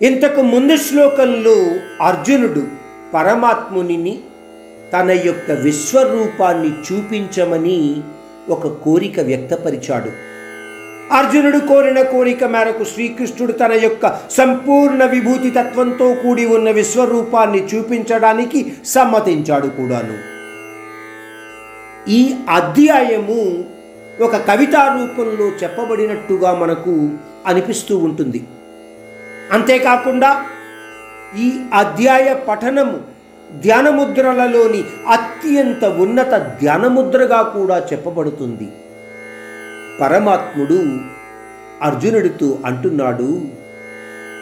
ఇంతకు ముందు శ్లోకంలో అర్జునుడు పరమాత్మునిని తన యొక్క విశ్వరూపాన్ని చూపించమని ఒక కోరిక వ్యక్తపరిచాడు. అర్జునుడు కోరిన కోరిక మేరకు శ్రీకృష్ణుడు తన యొక్క సంపూర్ణ విభూతి తత్వంతో కూడి ఉన్న విశ్వరూపాన్ని చూపించడానికి సమ్మతించాడు కూడాను. ఈ అధ్యాయము ఒక కవితా రూపంలో చెప్పబడినట్టుగా మనకు అనిపిస్తూ ఉంటుంది. అంతేకాకుండా ఈ అధ్యాయ పఠనము ధ్యానముద్రలలోని అత్యంత ఉన్నత ధ్యానముద్రగా కూడా చెప్పబడుతుంది. పరమాత్ముడు అర్జునుడితో అంటున్నాడు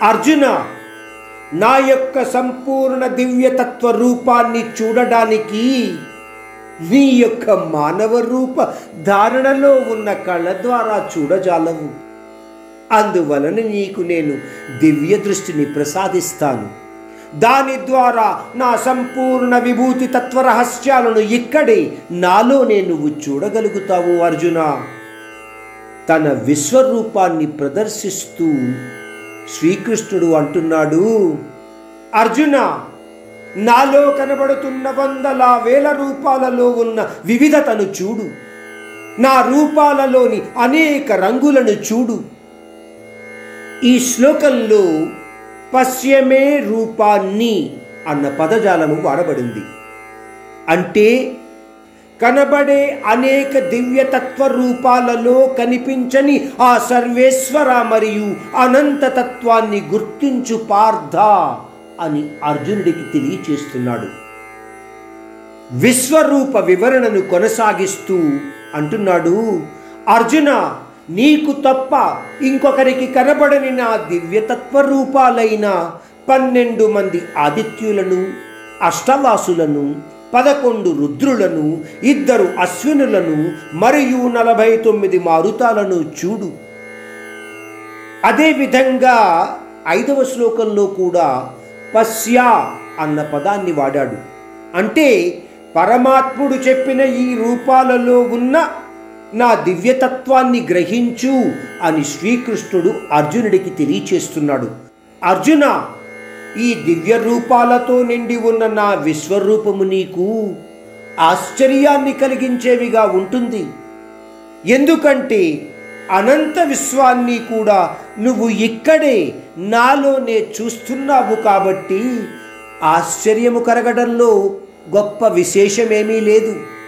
అర్జున నా యొక్క సంపూర్ణ దివ్యతత్వ రూపాన్ని చూడడానికి నీ యొక్క మానవ రూప ధారణలో ఉన్న కళ్ళ ద్వారా చూడజాలవు. అందువలన నీకు నేను దివ్య దృష్టిని ప్రసాదిస్తాను. దాని ద్వారా నా సంపూర్ణ విభూతి తత్వ రహస్యాలను ఇక్కడే నాలోనే నువ్వు చూడగలుగుతావు అర్జున. తన విశ్వరూపాన్ని ప్రదర్శిస్తూ శ్రీకృష్ణుడు అంటున్నాడు అర్జున నాలో కనబడుతున్న వందల వేల రూపాలలో ఉన్న వివిధతను చూడు. నా రూపాలలోని అనేక రంగులను చూడు. ఈ శ్లోకంలో పశ్యమే రూపాన్ని అన్న పదజాలము వాడబడింది. అంటే కనబడే అనేక దివ్యతత్వ రూపాలలో కనిపించని ఆ సర్వేశ్వర మరియు అనంత తత్వాన్ని గుర్తించు పార్థ అని అర్జునుడికి తెలియచేస్తున్నాడు. విశ్వరూప వివరణను కొనసాగిస్తూ అంటున్నాడు అర్జున నీకు తప్ప ఇంకొకరికి కనబడని నా దివ్యతత్వ రూపాలైన పన్నెండు మంది ఆదిత్యులను అష్టవాసులను పదకొండు రుద్రులను ఇద్దరు అశ్వినులను మరియు నలభై తొమ్మిది మారుతాలను చూడు. అదేవిధంగా ఐదవ శ్లోకంలో కూడా పశ్యా అన్న పదాన్ని వాడాడు. అంటే పరమాత్ముడు చెప్పిన ఈ రూపాలలో ఉన్న నా దివ్యతత్వాన్ని గ్రహించు అని శ్రీకృష్ణుడు అర్జునుడికి తెలియచేస్తున్నాడు. అర్జున ఈ దివ్య రూపాలతో నిండి ఉన్న నా విశ్వరూపము నీకు ఆశ్చర్యాన్ని కలిగించేవిగా ఉంటుంది. ఎందుకంటే అనంత విశ్వాన్ని కూడా నువ్వు ఇక్కడే నాలోనే చూస్తున్నావు కాబట్టి ఆశ్చర్యము కరగడంలో గొప్ప విశేషమేమీ లేదు.